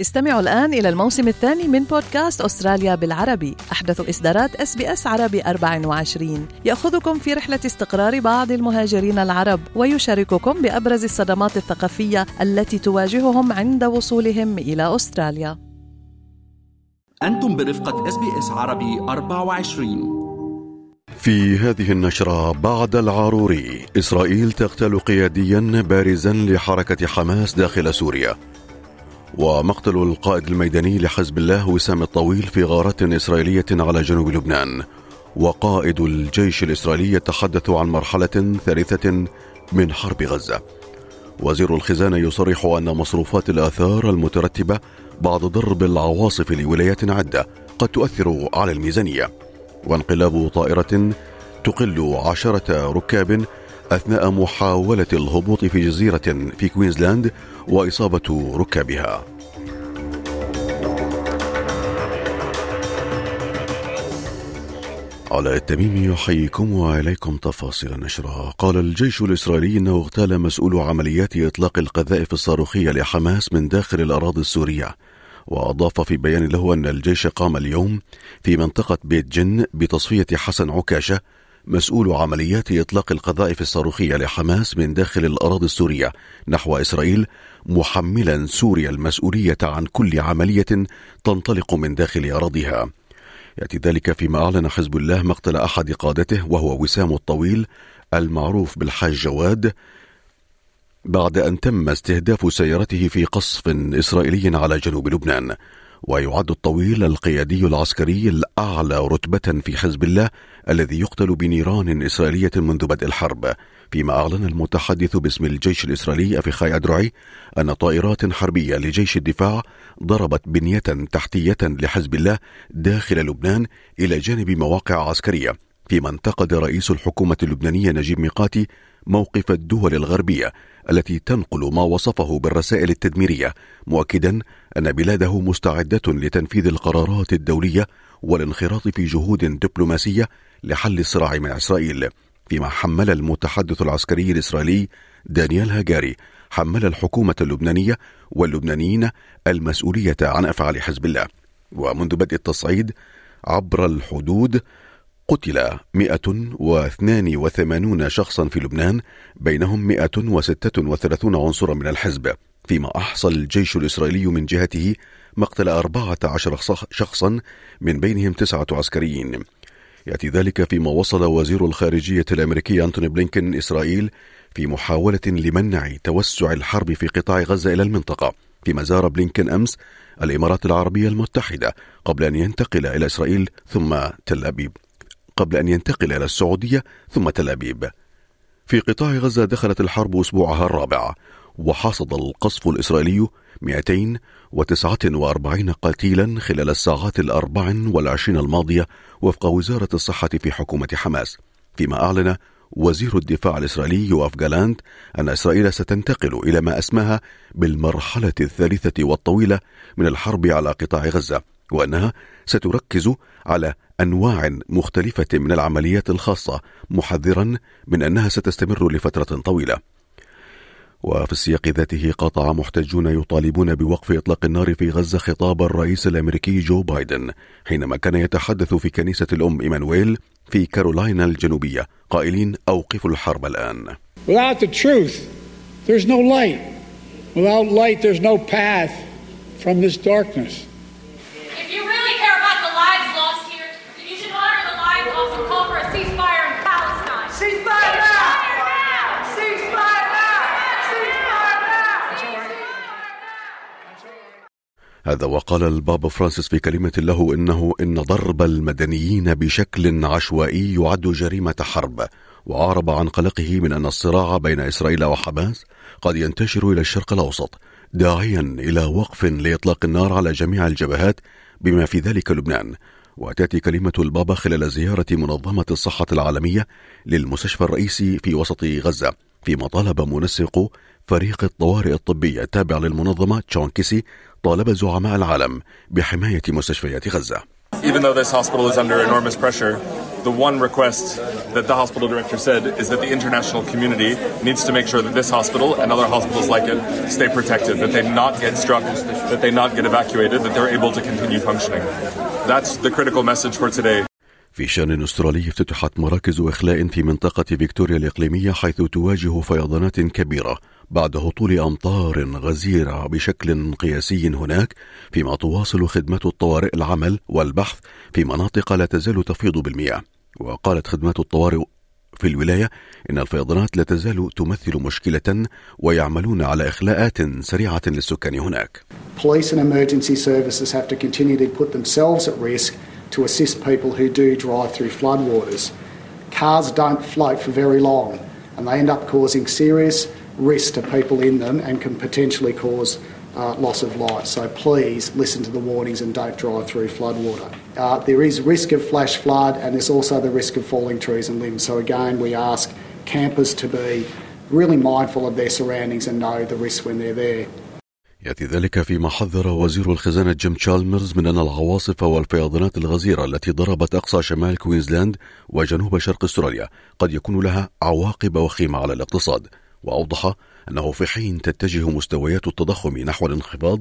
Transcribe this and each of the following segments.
استمعوا الآن إلى الموسم الثاني من بودكاست أستراليا بالعربي. أحدث إصدارات إس بي إس عربي 24 يأخذكم في رحلة استقرار بعض المهاجرين العرب ويشارككم بأبرز الصدمات الثقافية التي تواجههم عند وصولهم إلى أستراليا. أنتم برفقة إس بي إس عربي 24 في هذه النشرة بعد العاروري إسرائيل تقتل قياديا بارزا لحركة حماس داخل سوريا. ومقتل القائد الميداني لحزب الله وسام الطويل في غارات إسرائيلية على جنوب لبنان. وقائد الجيش الإسرائيلي يتحدث عن مرحلة ثالثة من حرب غزة. وزير الخزانة يصرح أن مصروفات الآثار المترتبة بعد ضرب العواصف لولايات عدة قد تؤثر على الميزانية. وانقلاب طائرة تقل عشرة ركاب أثناء محاولة الهبوط في جزيرة في كوينزلاند وإصابة ركابها. على التميم يحييكم وإليكم تفاصيل النشرة. قال الجيش الإسرائيلي أنه اغتال مسؤول عمليات إطلاق القذائف الصاروخية لحماس من داخل الأراضي السورية. وأضاف في بيان له أن الجيش قام اليوم في منطقة بيت جن بتصفية حسن عكاشة مسؤول عمليات إطلاق القذائف الصاروخية لحماس من داخل الأراضي السورية نحو إسرائيل محملا سوريا المسؤولية عن كل عملية تنطلق من داخل أراضيها. يأتي ذلك فيما أعلن حزب الله مقتل أحد قادته وهو وسام الطويل المعروف بالحاج جواد بعد أن تم استهداف سيارته في قصف إسرائيلي على جنوب لبنان. ويعد الطويل القيادي العسكري الأعلى رتبة في حزب الله الذي يقتل بنيران إسرائيلية منذ بدء الحرب فيما أعلن المتحدث باسم الجيش الإسرائيلي أفيخاي أدرعي أن طائرات حربية لجيش الدفاع ضربت بنية تحتية لحزب الله داخل لبنان إلى جانب مواقع عسكرية. فيما انتقد رئيس الحكومة اللبنانية نجيب ميقاتي موقف الدول الغربية التي تنقل ما وصفه بالرسائل التدميرية مؤكدا أن بلاده مستعدة لتنفيذ القرارات الدولية والانخراط في جهود دبلوماسية لحل الصراع مع إسرائيل. فيما حمل المتحدث العسكري الإسرائيلي دانيال هاجاري حمل الحكومة اللبنانية واللبنانيين المسؤولية عن أفعال حزب الله. ومنذ بدء التصعيد عبر الحدود قتل 182 شخصا في لبنان بينهم 136 عنصرا من الحزب. فيما أحصى الجيش الإسرائيلي من جهته مقتل 14 شخصا من بينهم تسعة عسكريين. يأتي ذلك فيما وصل وزير الخارجية الأمريكي أنتوني بلينكن إسرائيل في محاولة لمنع توسع الحرب في قطاع غزة إلى المنطقة. فيما زار بلينكن أمس الإمارات العربية المتحدة قبل أن ينتقل إلى إسرائيل ثم تل أبيب. قبل أن ينتقل إلى السعودية ثم تل أبيب. في قطاع غزة دخلت الحرب أسبوعها الرابع وحصد القصف الإسرائيلي 249 قتيلا خلال الساعات الأربع والعشرين الماضية وفق وزارة الصحة في حكومة حماس. فيما أعلن وزير الدفاع الإسرائيلي يوآف جالاند أن إسرائيل ستنتقل إلى ما أسماها بالمرحلة الثالثة والطويلة من الحرب على قطاع غزة وأنها ستركز على أنواع مختلفة من العمليات الخاصة محذرا من أنها ستستمر لفترة طويلة وفي السياق ذاته قاطع محتجون يطالبون بوقف إطلاق النار في غزة خطاب الرئيس الأمريكي جو بايدن حينما كان يتحدث في كنيسة الأم إيمانويل في كارولاينا الجنوبية قائلين أوقفوا الحرب الآن Without the truth, there's no light. Without light, there's no path from this darkness. هذا وقال البابا فرانسيس في كلمة له إنه إن ضرب المدنيين بشكل عشوائي يعد جريمة حرب وأعرب عن قلقه من أن الصراع بين إسرائيل وحماس قد ينتشر إلى الشرق الأوسط داعيا إلى وقف لإطلاق النار على جميع الجبهات بما في ذلك لبنان. وتأتي كلمة البابا خلال زيارة منظمة الصحة العالمية للمستشفى الرئيسي في وسط غزة فيما طالب منسق فريق الطوارئ الطبية التابع للمنظمة تشون كيسي طالب زعماء العالم بحماية مستشفيات غزة. Even though this hospital is under enormous pressure, the one request that the hospital director said is that the international community needs to make sure that this hospital and other hospitals like it stay protected, that they not get struck, that they not get evacuated, that they're able to continue functioning. That's the critical message for today. في شان أسترالي افتتحت مراكز إخلاء في منطقة فيكتوريا الإقليمية حيث تواجه فيضانات كبيرة بعد هطول أمطار غزيرة بشكل قياسي هناك فيما تواصل خدمات الطوارئ العمل والبحث في مناطق لا تزال تفيض بالمياه وقالت خدمات الطوارئ في الولاية إن الفيضانات لا تزال تمثل مشكلة ويعملون على إخلاءات سريعة للسكان هناك. Police and emergency services have to continue to put themselves at risk to assist people who do drive through floodwaters. Cars don't float for very long and they end up causing serious risk to people in them and can potentially cause uh, loss of life. So please listen to the warnings and don't drive through floodwater. Uh, there is risk of flash flood and there's also the risk of falling trees and limbs. So again, we ask campers to be really mindful of their surroundings and know the risk when they're there. يأتي ذلك فيما حذر وزير الخزانة جيم تشالمرز من أن العواصف والفيضانات الغزيرة التي ضربت أقصى شمال كوينزلاند وجنوب شرق أستراليا قد يكون لها عواقب وخيمة على الاقتصاد وأوضح أنه في حين تتجه مستويات التضخم نحو الانخفاض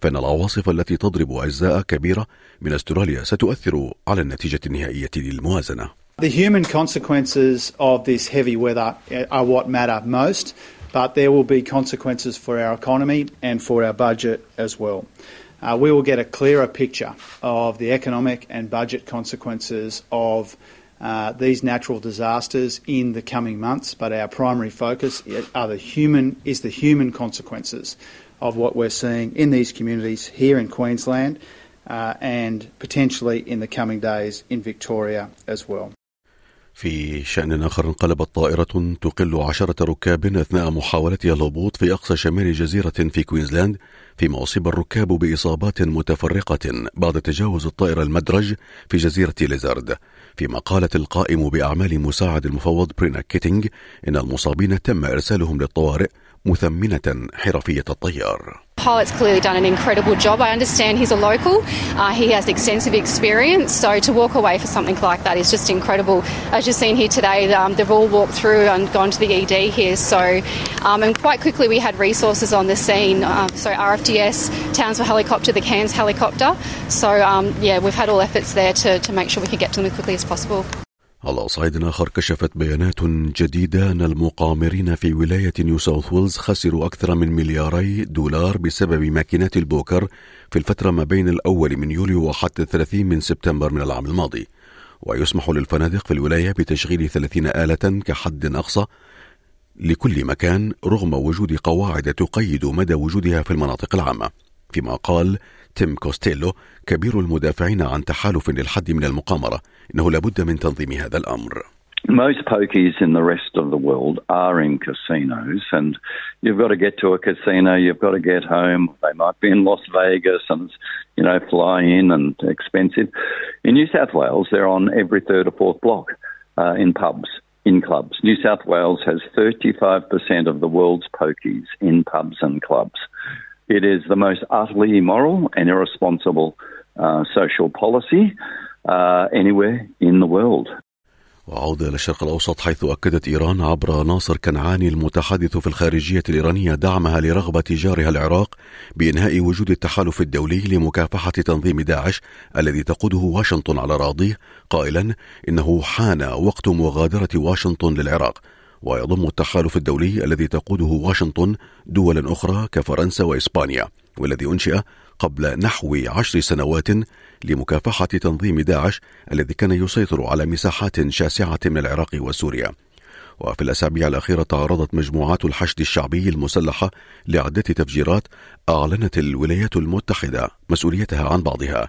فإن العواصف التي تضرب أجزاء كبيرة من أستراليا ستؤثر على النتيجة النهائية للموازنة. The human consequences of this heavy weather are what matter most. But there will be consequences for our economy and for our budget as well. Uh, we will get a clearer picture of the economic and budget consequences of uh, these natural disasters in the coming months, but our primary focus are the human, is the human consequences of what we're seeing in these communities here in Queensland uh, and potentially in the coming days in Victoria as well. في شأن آخر انقلبت طائرة تقل عشرة ركاب أثناء محاولتها الهبوط في أقصى شمال جزيرة في كوينزلاند فيما أصيب الركاب بإصابات متفرقة بعد تجاوز الطائرة المدرج في جزيرة ليزارد. فيما قالت القائم بأعمال مساعد المفوض برينا كيتينج إن المصابين تم إرسالهم للطوارئ مثمنة حرفية الطيار Pilot's clearly done an incredible job. I understand he's a local. Uh, he has extensive experience, so to walk away for something like that is just incredible. As you've seen here today, um, they've all walked through and gone to the ED here. So, um, and quite quickly we had resources on the scene. Uh, so RFDS, Townsville helicopter, the Cairns helicopter. So um, yeah, we've had all efforts there to, to make sure we could get to them as quickly as possible. على صعيد آخر كشفت بيانات جديدة أن المقامرين في ولاية نيو ساوث ويلز خسروا أكثر من ملياري دولار بسبب ماكينات البوكر في الفترة ما بين الأول من يوليو وحتى الثلاثين من سبتمبر من العام الماضي. ويسمح للفنادق في الولاية بتشغيل 30 آلة كحد أقصى لكل مكان رغم وجود قواعد تقيد مدى وجودها في المناطق العامة. فيما قال تيم كوستيلو كبير المدافعين عن تحالف للحد من المقامرة إنه لابد من تنظيم هذا الأمر Most pokies in the rest of the world are in casinos, and you've got to get to a casino, you've got to get home. They might be in Las Vegas and, you know, fly in and expensive. In New South Wales, they're on every third or fourth block uh, in pubs, in clubs. New South Wales has 35% of the world's pokies in pubs and clubs. It is the most utterly immoral and irresponsible uh, social policy uh, anywhere in the world. وعودة إلى الشرق الأوسط حيث أكدت إيران عبر ناصر كنعاني المتحدث في الخارجية الإيرانية دعمها لرغبة جارها العراق بإنهاء وجود التحالف الدولي لمكافحة تنظيم داعش الذي تقوده واشنطن على راضيه قائلا إنه حان وقت مغادرة واشنطن للعراق ويضم التحالف الدولي الذي تقوده واشنطن دولا أخرى كفرنسا وإسبانيا والذي أنشئ قبل نحو عشر سنوات لمكافحة تنظيم داعش الذي كان يسيطر على مساحات شاسعة من العراق وسوريا. وفي الأسابيع الأخيرة تعرضت مجموعات الحشد الشعبي المسلحة لعدة تفجيرات أعلنت الولايات المتحدة مسؤوليتها عن بعضها.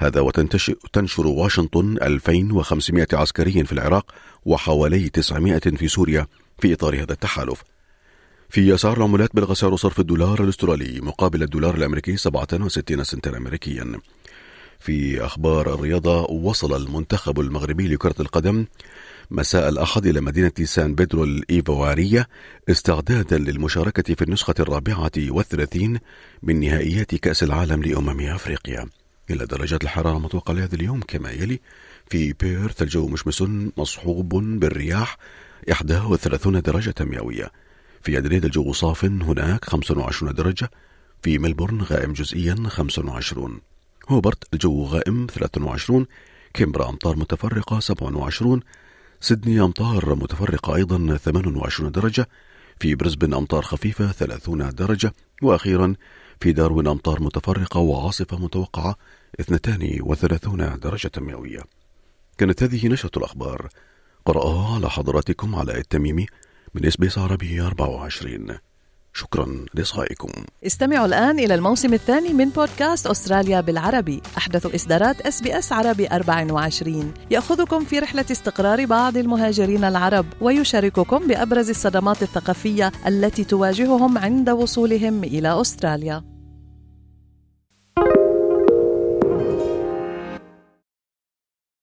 هذا وتنشر واشنطن 2500 عسكري في العراق وحوالي 900 في سوريا في إطار هذا التحالف. في أسعار العملات بلغ سعر صرف الدولار الأسترالي مقابل الدولار الأمريكي 67 سنتا أمريكيا. في أخبار الرياضة وصل المنتخب المغربي لكرة القدم مساء الأحد إلى مدينة سان بيدرو الإيفوارية استعدادا للمشاركة في النسخة الرابعة والثلاثين من نهائيات كأس العالم لأمم أفريقيا. إلى درجات الحرارة المتوقعة لهذا اليوم كما يلي. في بيرث الجو مشمس مصحوب بالرياح 31 درجة مئوية. في أدريد الجو صاف هناك 25 درجة. في ملبورن غائم جزئيا 25 هوبرت الجو غائم 23 كيمبرا أمطار متفرقة 27 سيدني أمطار متفرقة أيضا 28 درجة. في بريسبن أمطار خفيفة 30 درجة. وأخيرا في داروين أمطار متفرقة وعاصفة متوقعة 32 درجة مئوية. كانت هذه نشرة الأخبار قرأها على حضراتكم على التميمي من إس بي عربي 24 شكرا لإصغائكم. استمعوا الآن إلى الموسم الثاني من بودكاست أستراليا بالعربي. أحدث إصدارات إس بي إس عربي 24 يأخذكم في رحلة استقرار بعض المهاجرين العرب ويشارككم بأبرز الصدمات الثقافية التي تواجههم عند وصولهم إلى أستراليا.